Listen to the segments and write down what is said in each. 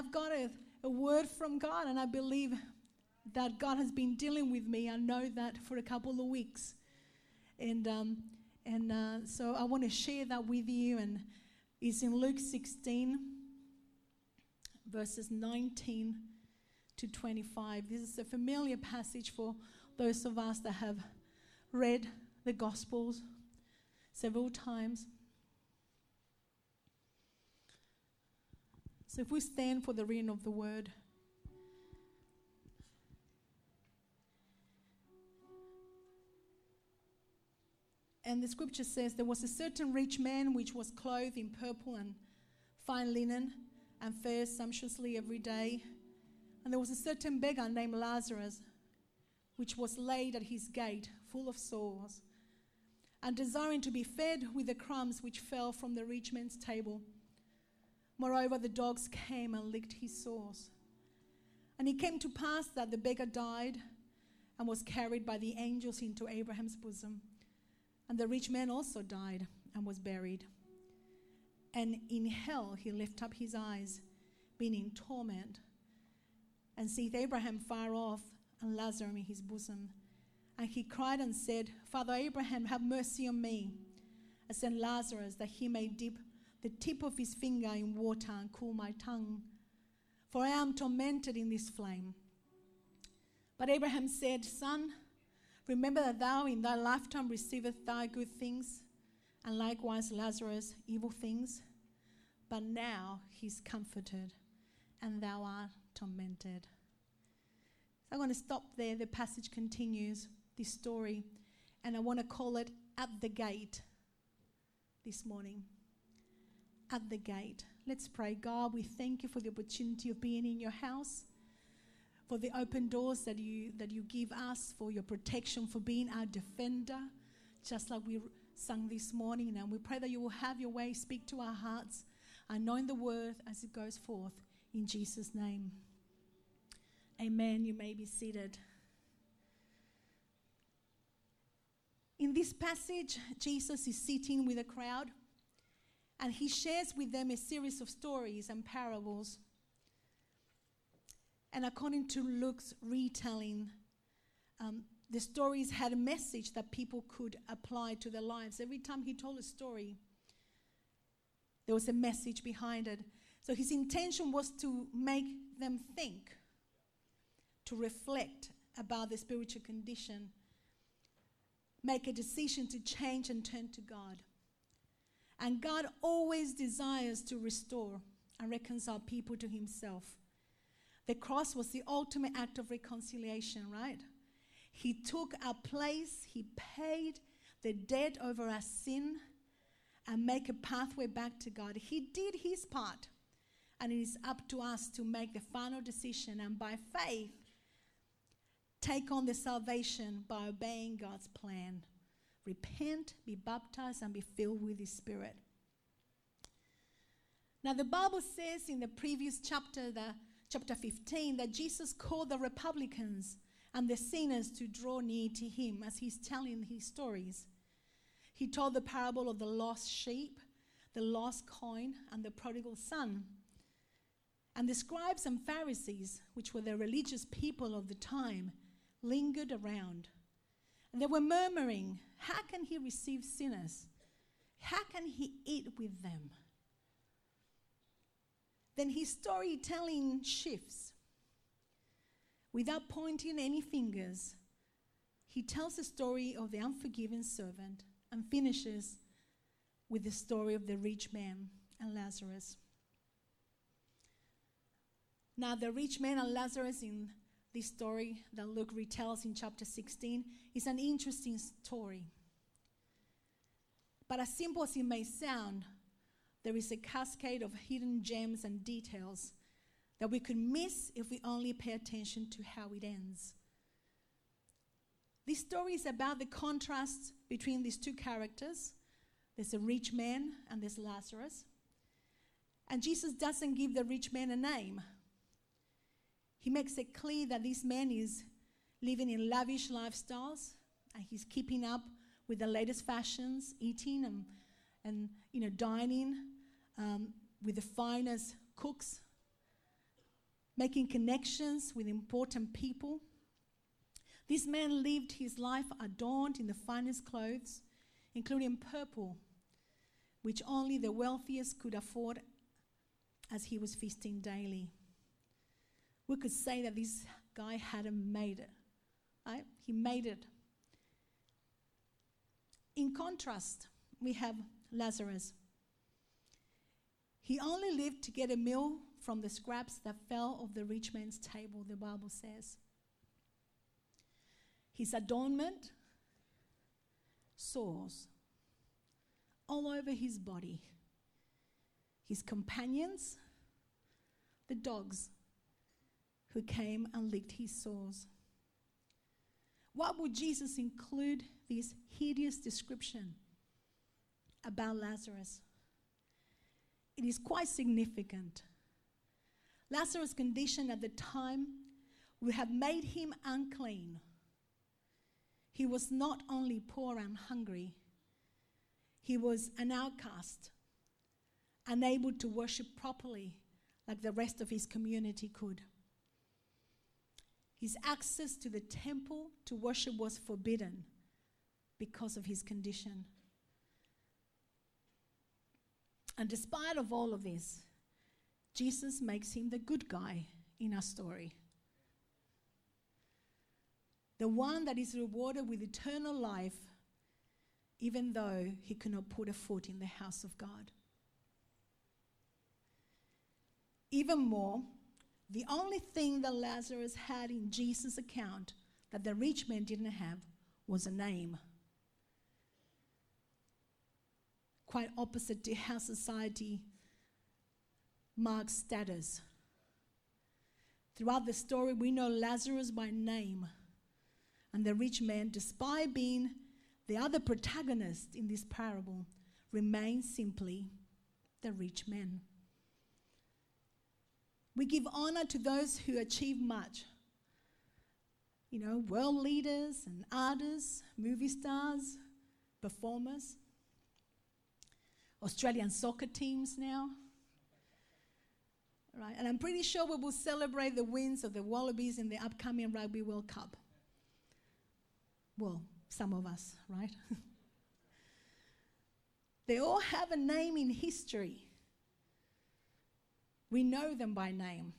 I've got a, a word from God, and I believe that God has been dealing with me. I know that for a couple of weeks. And, um, and uh, so I want to share that with you. And it's in Luke 16, verses 19 to 25. This is a familiar passage for those of us that have read the Gospels several times. So if we stand for the reading of the word. And the scripture says, There was a certain rich man which was clothed in purple and fine linen and fared sumptuously every day. And there was a certain beggar named Lazarus, which was laid at his gate, full of sores, and desiring to be fed with the crumbs which fell from the rich man's table. Moreover, the dogs came and licked his sores. And it came to pass that the beggar died and was carried by the angels into Abraham's bosom. And the rich man also died and was buried. And in hell he lifted up his eyes, being in torment, and seeth Abraham far off and Lazarus in his bosom. And he cried and said, Father Abraham, have mercy on me, and send Lazarus that he may dip the tip of his finger in water and cool my tongue, for I am tormented in this flame. But Abraham said, Son, remember that thou in thy lifetime receivest thy good things, and likewise Lazarus evil things. But now he's comforted, and thou art tormented. So I'm going to stop there. The passage continues, this story, and I want to call it At the Gate this morning at the gate. Let's pray. God, we thank you for the opportunity of being in your house, for the open doors that you that you give us, for your protection, for being our defender, just like we sung this morning. And we pray that you will have your way, speak to our hearts, anoint the word as it goes forth in Jesus' name. Amen. You may be seated. In this passage, Jesus is sitting with a crowd and he shares with them a series of stories and parables. And according to Luke's retelling, um, the stories had a message that people could apply to their lives. Every time he told a story, there was a message behind it. So his intention was to make them think, to reflect about the spiritual condition, make a decision to change and turn to God. And God always desires to restore and reconcile people to Himself. The cross was the ultimate act of reconciliation, right? He took our place, He paid the debt over our sin and make a pathway back to God. He did His part, and it is up to us to make the final decision and by faith take on the salvation by obeying God's plan repent, be baptized, and be filled with the Spirit. Now, the Bible says in the previous chapter, the, chapter 15, that Jesus called the publicans and the sinners to draw near to him as he's telling his stories. He told the parable of the lost sheep, the lost coin, and the prodigal son. And the scribes and Pharisees, which were the religious people of the time, lingered around. And they were murmuring, How can he receive sinners? How can he eat with them? Then his storytelling shifts. Without pointing any fingers, he tells the story of the unforgiven servant and finishes with the story of the rich man and Lazarus. Now, the rich man and Lazarus in this story that Luke retells in chapter 16 is an interesting story. But as simple as it may sound, there is a cascade of hidden gems and details that we could miss if we only pay attention to how it ends. This story is about the contrast between these two characters there's a rich man and there's Lazarus. And Jesus doesn't give the rich man a name. He makes it clear that this man is living in lavish lifestyles and he's keeping up with the latest fashions, eating and, and you know, dining um, with the finest cooks, making connections with important people. This man lived his life adorned in the finest clothes, including purple, which only the wealthiest could afford as he was feasting daily. We could say that this guy hadn't made it. Right? He made it. In contrast, we have Lazarus. He only lived to get a meal from the scraps that fell off the rich man's table, the Bible says. His adornment, sores all over his body. His companions, the dogs who came and licked his sores. What would Jesus include this hideous description about Lazarus? It is quite significant. Lazarus' condition at the time would have made him unclean. He was not only poor and hungry, he was an outcast, unable to worship properly like the rest of his community could. His access to the temple to worship was forbidden because of his condition. And despite of all of this, Jesus makes him the good guy in our story. The one that is rewarded with eternal life, even though he could not put a foot in the house of God. Even more, the only thing that Lazarus had in Jesus' account that the rich man didn't have was a name. Quite opposite to how society marks status. Throughout the story, we know Lazarus by name. And the rich man, despite being the other protagonist in this parable, remains simply the rich man. We give honor to those who achieve much. You know, world leaders and artists, movie stars, performers, Australian soccer teams now. Right, and I'm pretty sure we will celebrate the wins of the Wallabies in the upcoming Rugby World Cup. Well, some of us, right? they all have a name in history. We know them by name.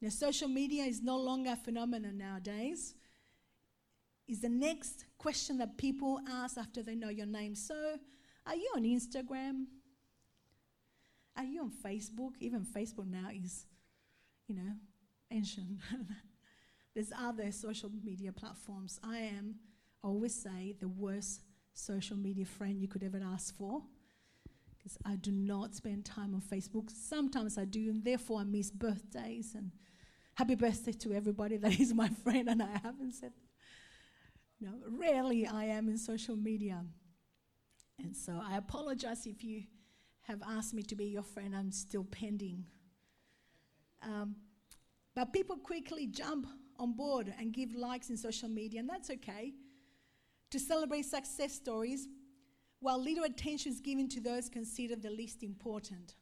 Now, social media is no longer a phenomenon nowadays. Is the next question that people ask after they know your name. So, are you on Instagram? Are you on Facebook? Even Facebook now is, you know, ancient. There's other social media platforms. I am, always say, the worst social media friend you could ever ask for because I do not spend time on Facebook. Sometimes I do, and therefore I miss birthdays and happy birthday to everybody that is my friend and I haven't said. No, rarely I am in social media. And so I apologize if you have asked me to be your friend. I'm still pending. Um, but people quickly jump on board and give likes in social media, and that's okay. To celebrate success stories, while little attention is given to those considered the least important.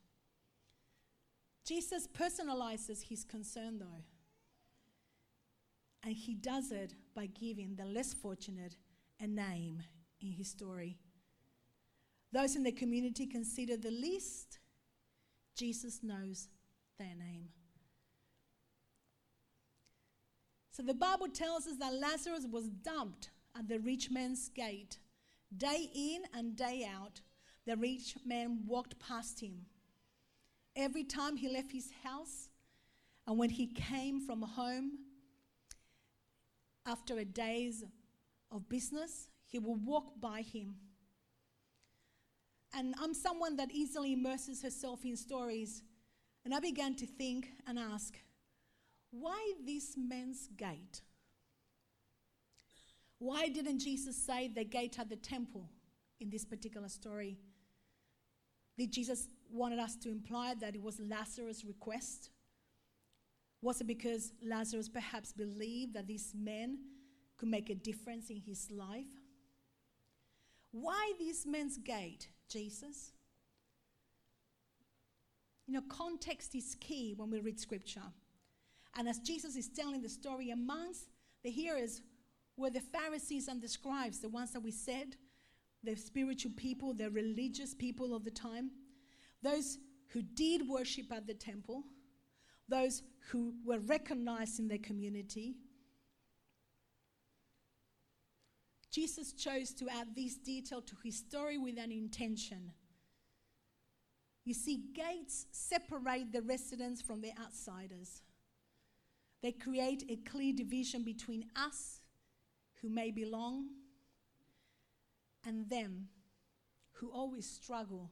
Jesus personalizes his concern, though, and he does it by giving the less fortunate a name in his story. Those in the community considered the least, Jesus knows their name. So the Bible tells us that Lazarus was dumped at the rich man's gate Day in and day out, the rich man walked past him. Every time he left his house, and when he came from home after a day's of business, he would walk by him. And I'm someone that easily immerses herself in stories And I began to think and ask, why this man's gate? Why didn't Jesus say the gate at the temple in this particular story? Did Jesus wanted us to imply that it was Lazarus' request? Was it because Lazarus perhaps believed that this man could make a difference in his life? Why this men's gate, Jesus? You know, context is key when we read scripture. And as Jesus is telling the story, amongst the hearers were the Pharisees and the scribes, the ones that we said, the spiritual people, the religious people of the time, those who did worship at the temple, those who were recognized in their community. Jesus chose to add this detail to his story with an intention. You see, gates separate the residents from the outsiders. They create a clear division between us, who may belong, and them, who always struggle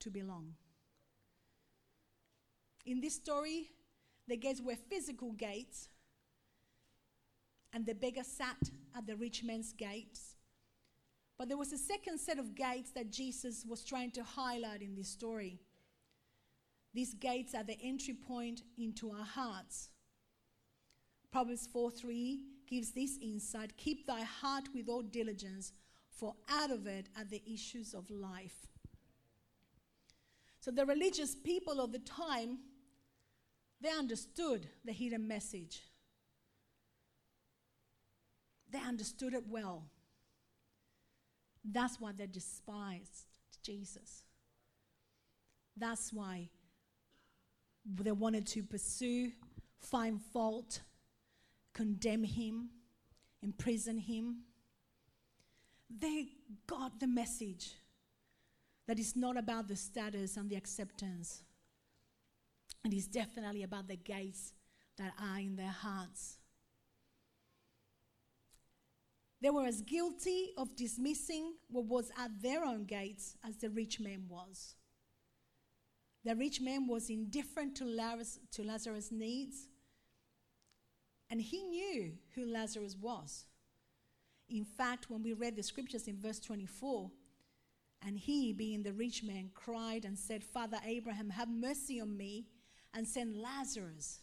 to belong. In this story, the gates were physical gates, and the beggar sat at the rich man's gates. But there was a second set of gates that Jesus was trying to highlight in this story. These gates are the entry point into our hearts. Proverbs 4 3 gives this insight Keep thy heart with all diligence, for out of it are the issues of life. So the religious people of the time, they understood the hidden message. They understood it well. That's why they despised Jesus. That's why they wanted to pursue, find fault, condemn him, imprison him. They got the message that it's not about the status and the acceptance. It is definitely about the gates that are in their hearts. They were as guilty of dismissing what was at their own gates as the rich man was. The rich man was indifferent to Lazarus, needs, and he knew who Lazarus was. In fact, when we read the scriptures in verse 24, and he, being the rich man, cried and said, Father Abraham, have mercy on me and send Lazarus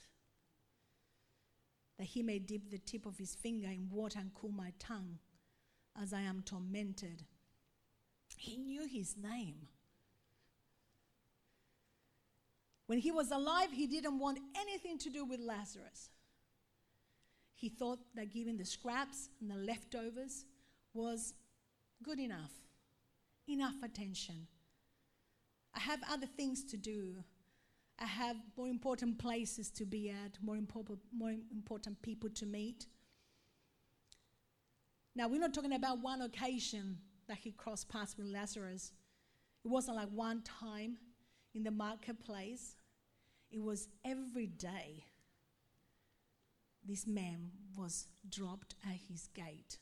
that he may dip the tip of his finger in water and cool my tongue as I am tormented. He knew his name. When he was alive, he didn't want anything to do with Lazarus. He thought that giving the scraps and the leftovers was good enough, enough attention. I have other things to do. I have more important places to be at, more, important, more important people to meet. Now, we're not talking about one occasion that he crossed paths with Lazarus. It wasn't like one time in the marketplace, it was every day this man was dropped at his gate.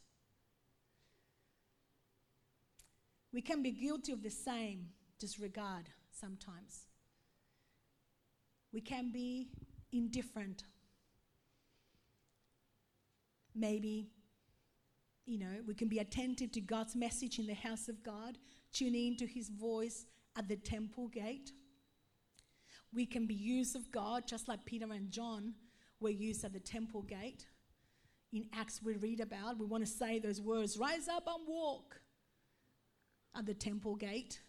We can be guilty of the same disregard sometimes. We can be indifferent. Maybe, you know, we can be attentive to God's message in the house of God, tune in to his voice at the temple gate. We can be used of God, just like Peter and John were used at the temple gate. In Acts, we read about, we want to say those words rise up and walk at the temple gate.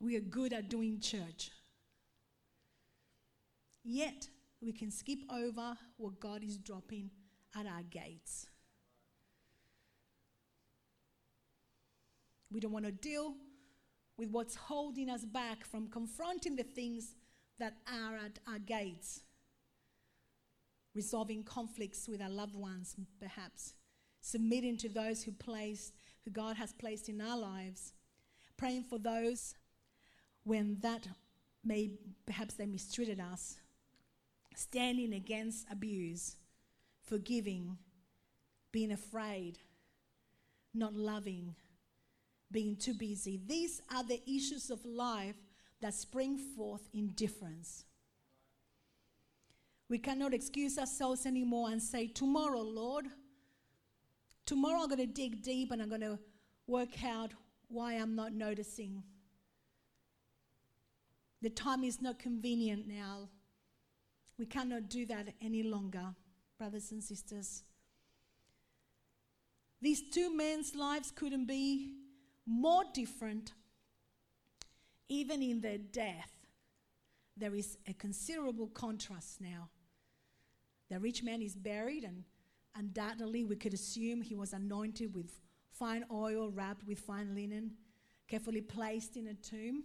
We are good at doing church. Yet, we can skip over what God is dropping at our gates. We don't want to deal with what's holding us back from confronting the things that are at our gates, resolving conflicts with our loved ones, perhaps, submitting to those who placed, who God has placed in our lives, praying for those when that may perhaps they mistreated us, standing against abuse, forgiving, being afraid, not loving, being too busy. These are the issues of life that spring forth in difference. We cannot excuse ourselves anymore and say, Tomorrow, Lord, tomorrow I'm going to dig deep and I'm going to work out why I'm not noticing. The time is not convenient now. We cannot do that any longer, brothers and sisters. These two men's lives couldn't be more different. Even in their death, there is a considerable contrast now. The rich man is buried, and undoubtedly, we could assume he was anointed with fine oil wrapped with fine linen, carefully placed in a tomb.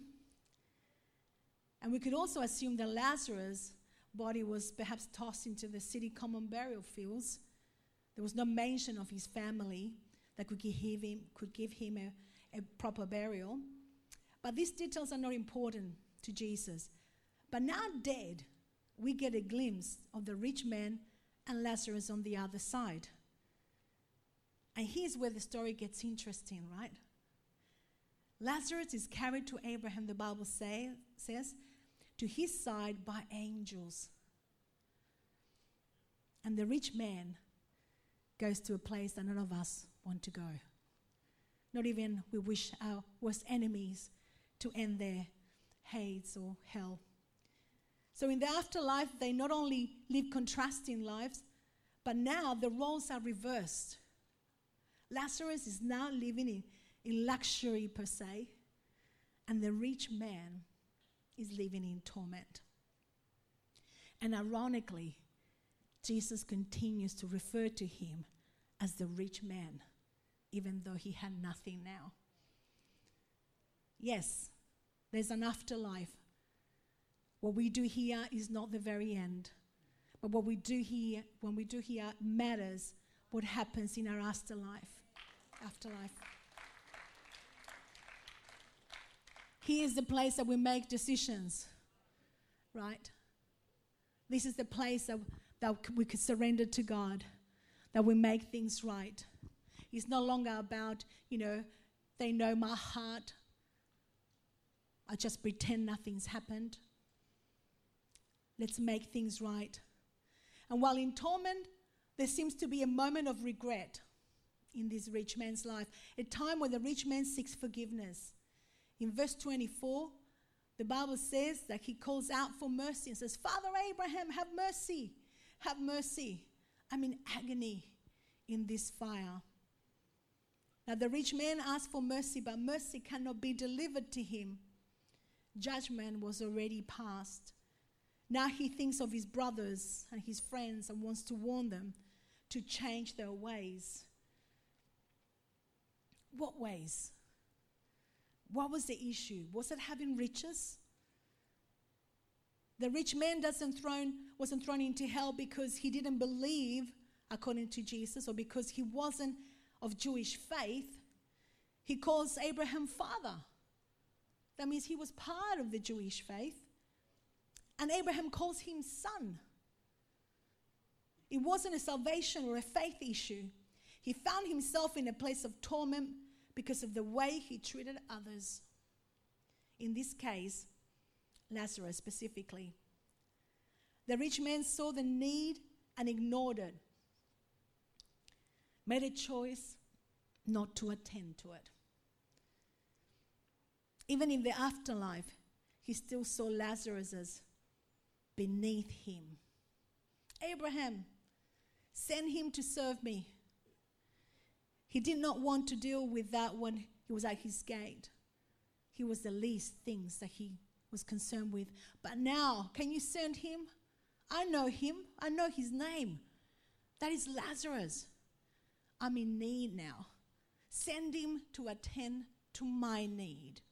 And we could also assume that Lazarus' body was perhaps tossed into the city common burial fields. There was no mention of his family that could give him, could give him a, a proper burial. But these details are not important to Jesus. But now dead, we get a glimpse of the rich man and Lazarus on the other side. And here's where the story gets interesting, right? Lazarus is carried to Abraham, the Bible say, says, to his side by angels. And the rich man goes to a place that none of us want to go. Not even we wish our worst enemies to end their hades or hell. So in the afterlife, they not only live contrasting lives, but now the roles are reversed. Lazarus is now living in, in luxury per se, and the rich man is living in torment. And ironically, Jesus continues to refer to him as the rich man, even though he had nothing now. Yes, there's an afterlife. What we do here is not the very end. But what we do here, when we do here, matters what happens in our afterlife. Afterlife. Here is the place that we make decisions, right? This is the place that, that we could surrender to God, that we make things right. It's no longer about, you know, they know my heart. I just pretend nothing's happened. Let's make things right. And while in torment, there seems to be a moment of regret in this rich man's life, a time when the rich man seeks forgiveness. In verse 24, the Bible says that he calls out for mercy and says, Father Abraham, have mercy, have mercy. I'm in agony in this fire. Now, the rich man asked for mercy, but mercy cannot be delivered to him. Judgment was already passed. Now he thinks of his brothers and his friends and wants to warn them to change their ways. What ways? What was the issue? Was it having riches? The rich man doesn't thrown, wasn't thrown into hell because he didn't believe, according to Jesus, or because he wasn't of Jewish faith. He calls Abraham father. That means he was part of the Jewish faith. And Abraham calls him son. It wasn't a salvation or a faith issue. He found himself in a place of torment because of the way he treated others. In this case, Lazarus specifically. The rich man saw the need and ignored it, made a choice not to attend to it. Even in the afterlife, he still saw Lazarus as beneath him. Abraham, send him to serve me. He did not want to deal with that when he was at his gate. He was the least things that he was concerned with. But now, can you send him? I know him. I know his name. That is Lazarus. I'm in need now. Send him to attend to my need.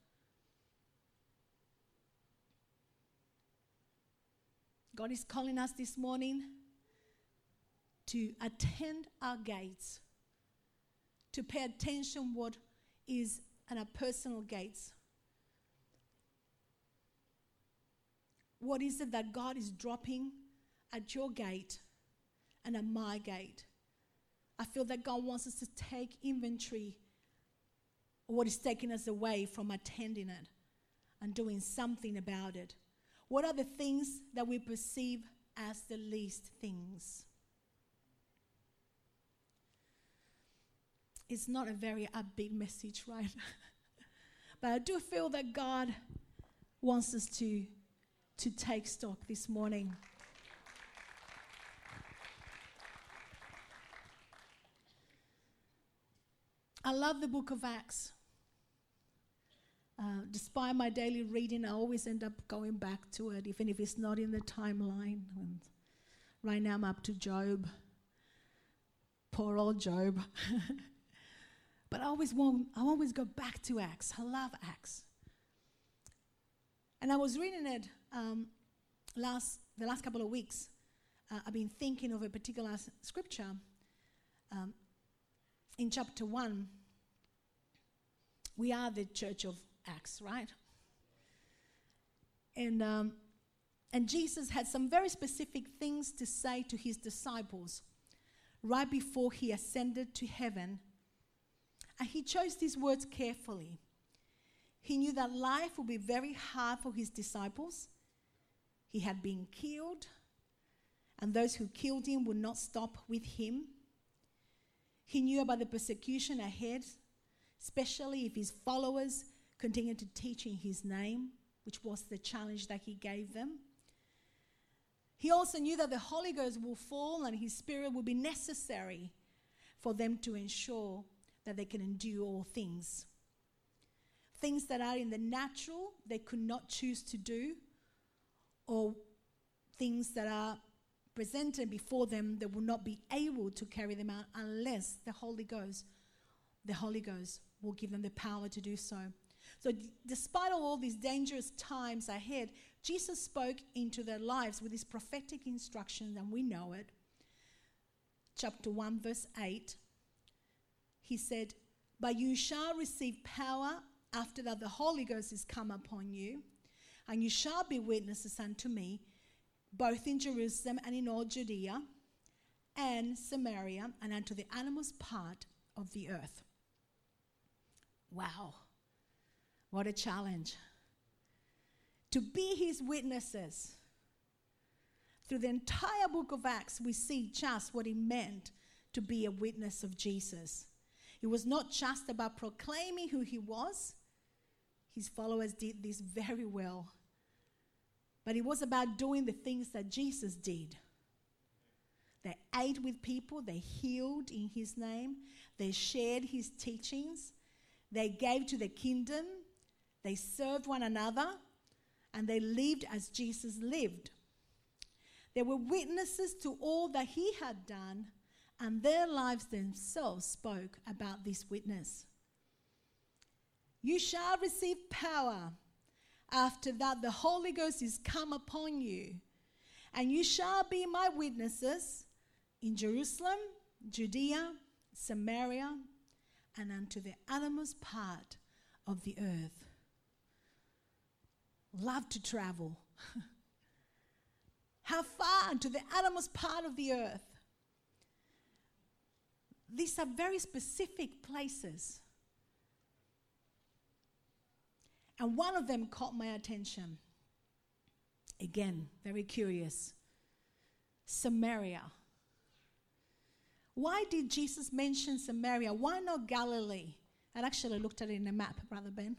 God is calling us this morning to attend our gates to pay attention what is at our personal gates. What is it that God is dropping at your gate and at my gate? I feel that God wants us to take inventory of what is taking us away from attending it. and doing something about it? What are the things that we perceive as the least things? It's not a very upbeat message, right? but I do feel that God wants us to, to take stock this morning. I love the book of Acts. Uh, despite my daily reading, I always end up going back to it, even if it's not in the timeline. And right now, I'm up to Job. Poor old Job. but I always want, I always go back to Acts. I love Acts. And I was reading it um, last the last couple of weeks. Uh, I've been thinking of a particular scripture um, in chapter one. We are the church of Acts, right? And, um, and Jesus had some very specific things to say to his disciples right before he ascended to heaven. And he chose these words carefully. He knew that life would be very hard for his disciples. He had been killed, and those who killed him would not stop with him. He knew about the persecution ahead, especially if his followers continue to teach in his name, which was the challenge that he gave them. He also knew that the Holy Ghost will fall and his spirit will be necessary for them to ensure that they can endure all things. Things that are in the natural, they could not choose to do, or things that are presented before them, they will not be able to carry them out unless the Holy Ghost, the Holy Ghost will give them the power to do so. So, d- despite all these dangerous times ahead, Jesus spoke into their lives with his prophetic instructions, and we know it. Chapter 1, verse 8, he said, But you shall receive power after that the Holy Ghost is come upon you, and you shall be witnesses unto me, both in Jerusalem and in all Judea and Samaria, and unto the uttermost part of the earth. Wow. What a challenge. To be his witnesses. Through the entire book of Acts, we see just what it meant to be a witness of Jesus. It was not just about proclaiming who he was, his followers did this very well. But it was about doing the things that Jesus did. They ate with people, they healed in his name, they shared his teachings, they gave to the kingdom, they served one another and they lived as Jesus lived. They were witnesses to all that he had done, and their lives themselves spoke about this witness. You shall receive power. After that, the Holy Ghost is come upon you, and you shall be my witnesses in Jerusalem, Judea, Samaria, and unto the uttermost part of the earth love to travel. How far to the uttermost part of the earth? These are very specific places. And one of them caught my attention. Again, very curious. Samaria. Why did Jesus mention Samaria? Why not Galilee? I actually looked at it in a map, Brother Ben.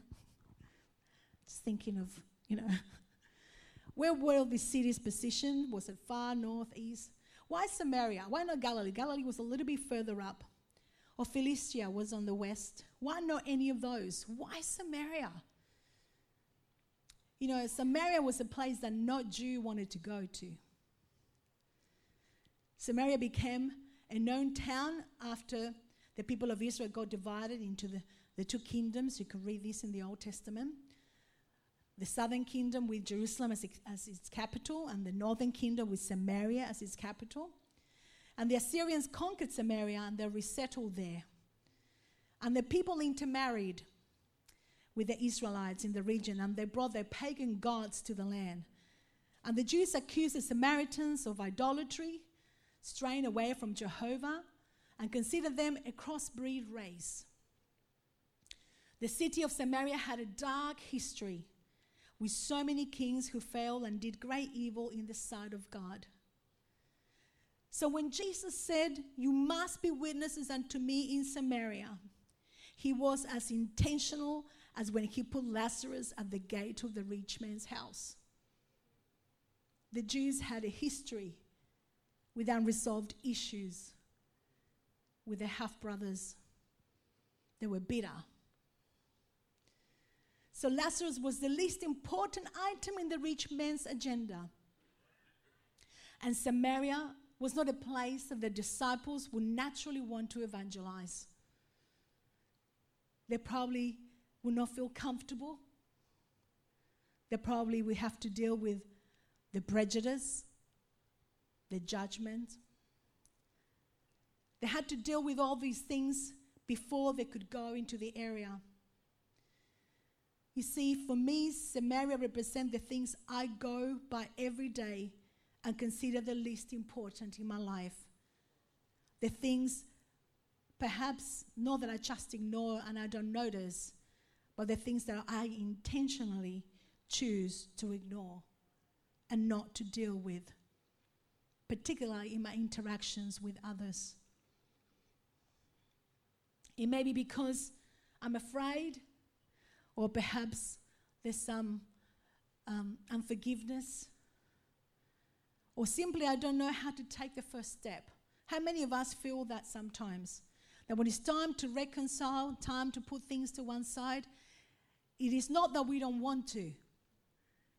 Just thinking of you know. Where were the cities positioned? Was it far north, east? Why Samaria? Why not Galilee? Galilee was a little bit further up. Or Philistia was on the west. Why not any of those? Why Samaria? You know, Samaria was a place that no Jew wanted to go to. Samaria became a known town after the people of Israel got divided into the, the two kingdoms. You can read this in the Old Testament the southern kingdom with Jerusalem as, as its capital, and the northern kingdom with Samaria as its capital. And the Assyrians conquered Samaria and they resettled there. And the people intermarried with the Israelites in the region, and they brought their pagan gods to the land. And the Jews accused the Samaritans of idolatry, straying away from Jehovah, and considered them a crossbreed race. The city of Samaria had a dark history with so many kings who failed and did great evil in the sight of God. So when Jesus said, You must be witnesses unto me in Samaria, he was as intentional as when he put Lazarus at the gate of the rich man's house. The Jews had a history with unresolved issues with their half brothers. They were bitter. So Lazarus was the least important item in the rich man's agenda. And Samaria was not a place that the disciples would naturally want to evangelize. They probably would not feel comfortable. They probably would have to deal with the prejudice, the judgment. They had to deal with all these things before they could go into the area. You see, for me, Samaria represents the things I go by every day and consider the least important in my life. The things, perhaps, not that I just ignore and I don't notice, but the things that I intentionally choose to ignore and not to deal with, particularly in my interactions with others. It may be because I'm afraid, or perhaps there's some um, unforgiveness, or simply I don't know how to take the first step. How many of us feel that sometimes? That when it's time to reconcile, time to put things to one side, it is not that we don't want to.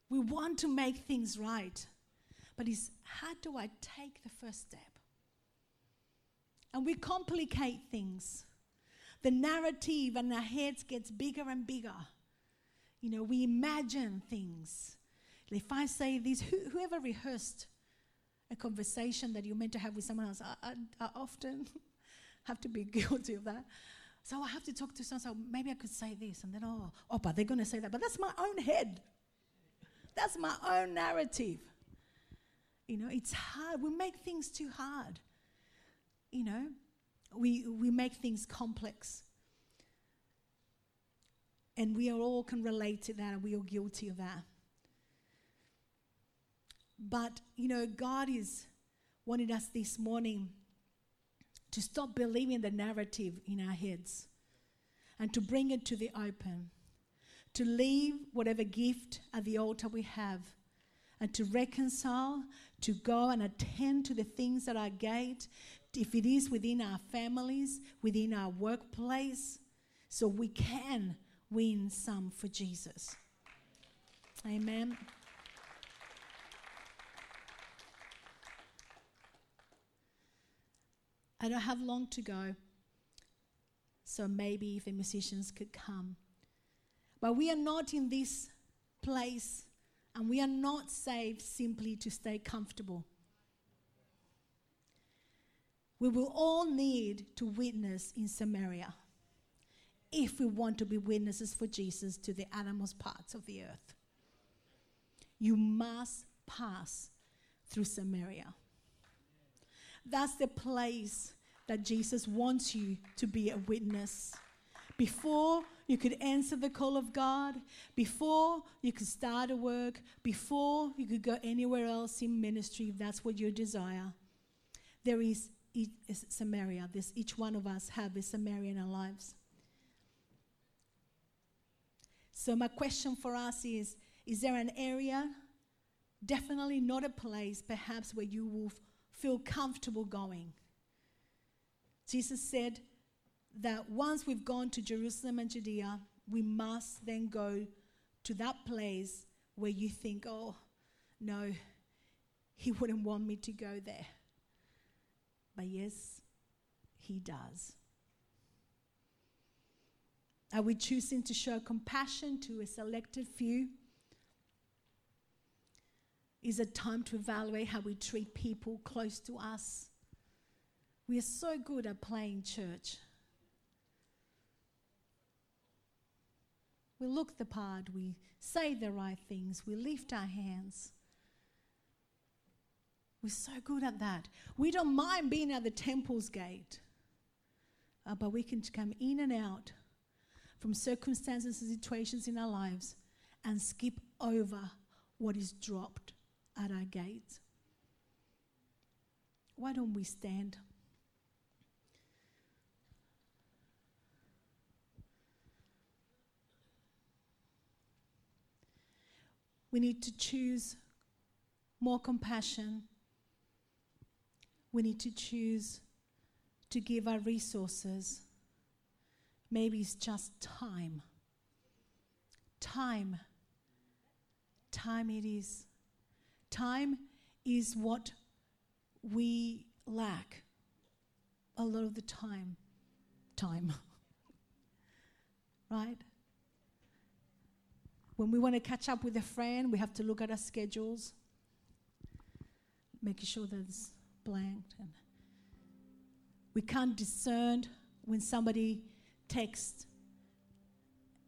We want to make things right. But it's how do I take the first step? And we complicate things. The narrative in our heads gets bigger and bigger. You know, we imagine things. If I say this, who, whoever rehearsed a conversation that you're meant to have with someone else, I, I, I often have to be guilty of that. So I have to talk to someone, so maybe I could say this, and then, oh, oh, but they're going to say that. But that's my own head. That's my own narrative. You know, it's hard. We make things too hard. You know, we, we make things complex. And we all can relate to that, and we are guilty of that. But, you know, God is wanting us this morning to stop believing the narrative in our heads and to bring it to the open to leave whatever gift at the altar we have and to reconcile, to go and attend to the things at our gate, if it is within our families, within our workplace, so we can win some for Jesus. Amen. I don't have long to go, so maybe if the musicians could come. But we are not in this place and we are not saved simply to stay comfortable. We will all need to witness in Samaria if we want to be witnesses for Jesus to the uttermost parts of the earth. You must pass through Samaria. That's the place that Jesus wants you to be a witness. Before you could answer the call of God, before you could start a work, before you could go anywhere else in ministry, if that's what your desire, there is Samaria. This, each one of us have a Samaria in our lives. So, my question for us is Is there an area, definitely not a place, perhaps where you will feel comfortable going? Jesus said, that once we've gone to Jerusalem and Judea, we must then go to that place where you think, oh, no, he wouldn't want me to go there. But yes, he does. Are we choosing to show compassion to a selected few? Is it time to evaluate how we treat people close to us? We are so good at playing church. We look the part, we say the right things, we lift our hands. We're so good at that. We don't mind being at the temple's gate, uh, but we can come in and out from circumstances and situations in our lives and skip over what is dropped at our gates. Why don't we stand? We need to choose more compassion. We need to choose to give our resources. Maybe it's just time. Time. Time it is. Time is what we lack a lot of the time. Time. right? When we want to catch up with a friend, we have to look at our schedules, making sure that blanked. And we can't discern when somebody texts.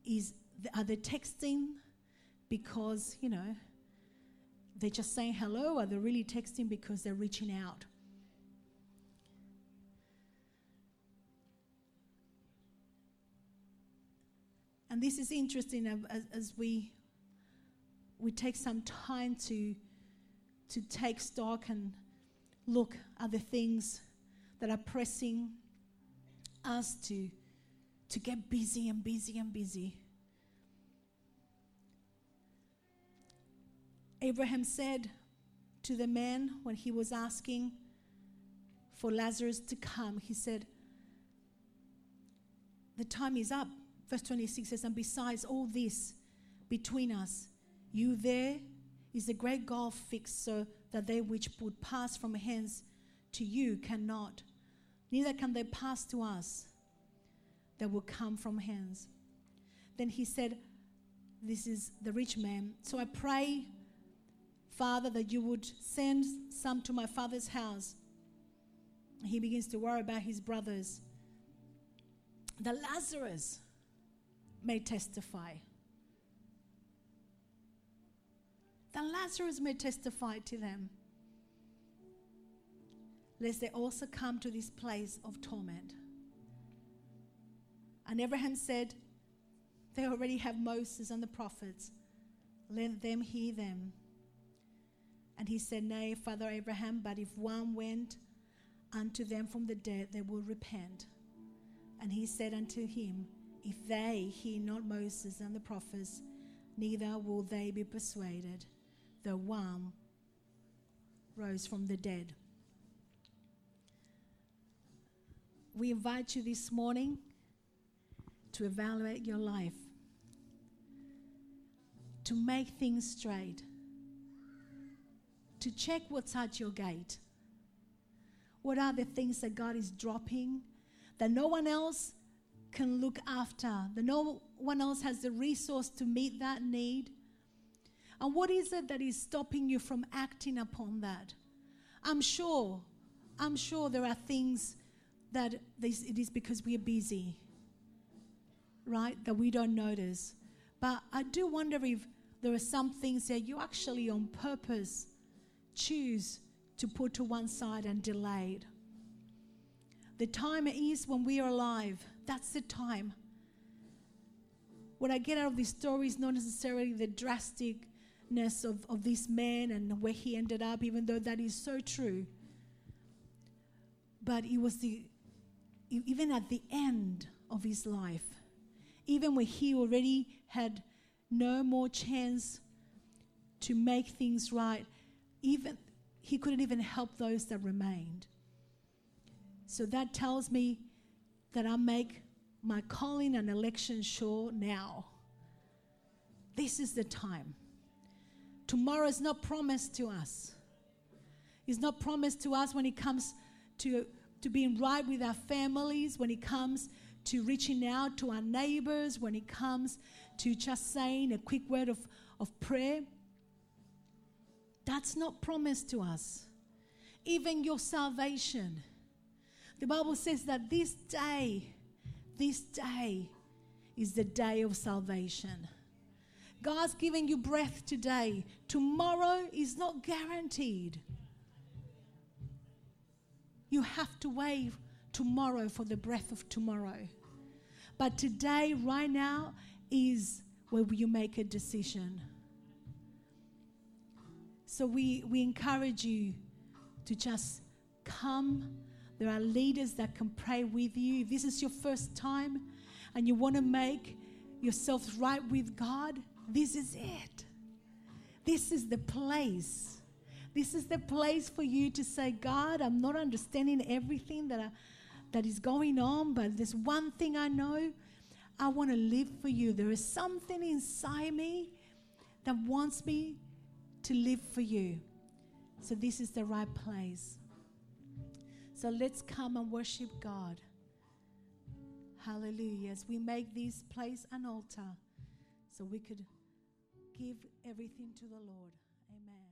Is are they texting because you know they're just saying hello? Are they really texting because they're reaching out? And this is interesting um, as, as we we take some time to to take stock and look at the things that are pressing us to to get busy and busy and busy. Abraham said to the man when he was asking for Lazarus to come, he said, The time is up. Verse 26 says, And besides all this between us, you there is a great gulf fixed so that they which would pass from hence to you cannot, neither can they pass to us that will come from hence. Then he said, This is the rich man. So I pray, Father, that you would send some to my father's house. He begins to worry about his brothers. That Lazarus may testify. That Lazarus may testify to them. Lest they also come to this place of torment. And Abraham said, They already have Moses and the prophets. Let them hear them. And he said, Nay, Father Abraham, but if one went unto them from the dead, they will repent. And he said unto him, If they hear not Moses and the prophets, neither will they be persuaded, though one rose from the dead. We invite you this morning to evaluate your life, to make things straight, to check what's at your gate. What are the things that God is dropping that no one else can look after, that no one else has the resource to meet that need? And what is it that is stopping you from acting upon that? I'm sure, I'm sure there are things that this, it is because we are busy right, that we don't notice. But I do wonder if there are some things that you actually on purpose choose to put to one side and delayed. The time is when we are alive. That's the time. What I get out of this story is not necessarily the drasticness of, of this man and where he ended up, even though that is so true. But it was the, even at the end of his life, even when he already had no more chance to make things right, even he couldn't even help those that remained. So that tells me that I make my calling and election sure now. This is the time. Tomorrow is not promised to us. It's not promised to us when it comes to, to being right with our families, when it comes to reaching out to our neighbors, when it comes to just saying a quick word of, of prayer, that's not promised to us. Even your salvation. The Bible says that this day, this day is the day of salvation. God's giving you breath today. Tomorrow is not guaranteed. You have to wait tomorrow for the breath of tomorrow. But today, right now, is where you make a decision. So we, we encourage you to just come. There are leaders that can pray with you. If this is your first time and you want to make yourself right with God, this is it. This is the place. This is the place for you to say, God, I'm not understanding everything that, I, that is going on, but there's one thing I know. I want to live for you. There is something inside me that wants me to live for you. So, this is the right place. So, let's come and worship God. Hallelujah. As we make this place an altar so we could give everything to the Lord. Amen.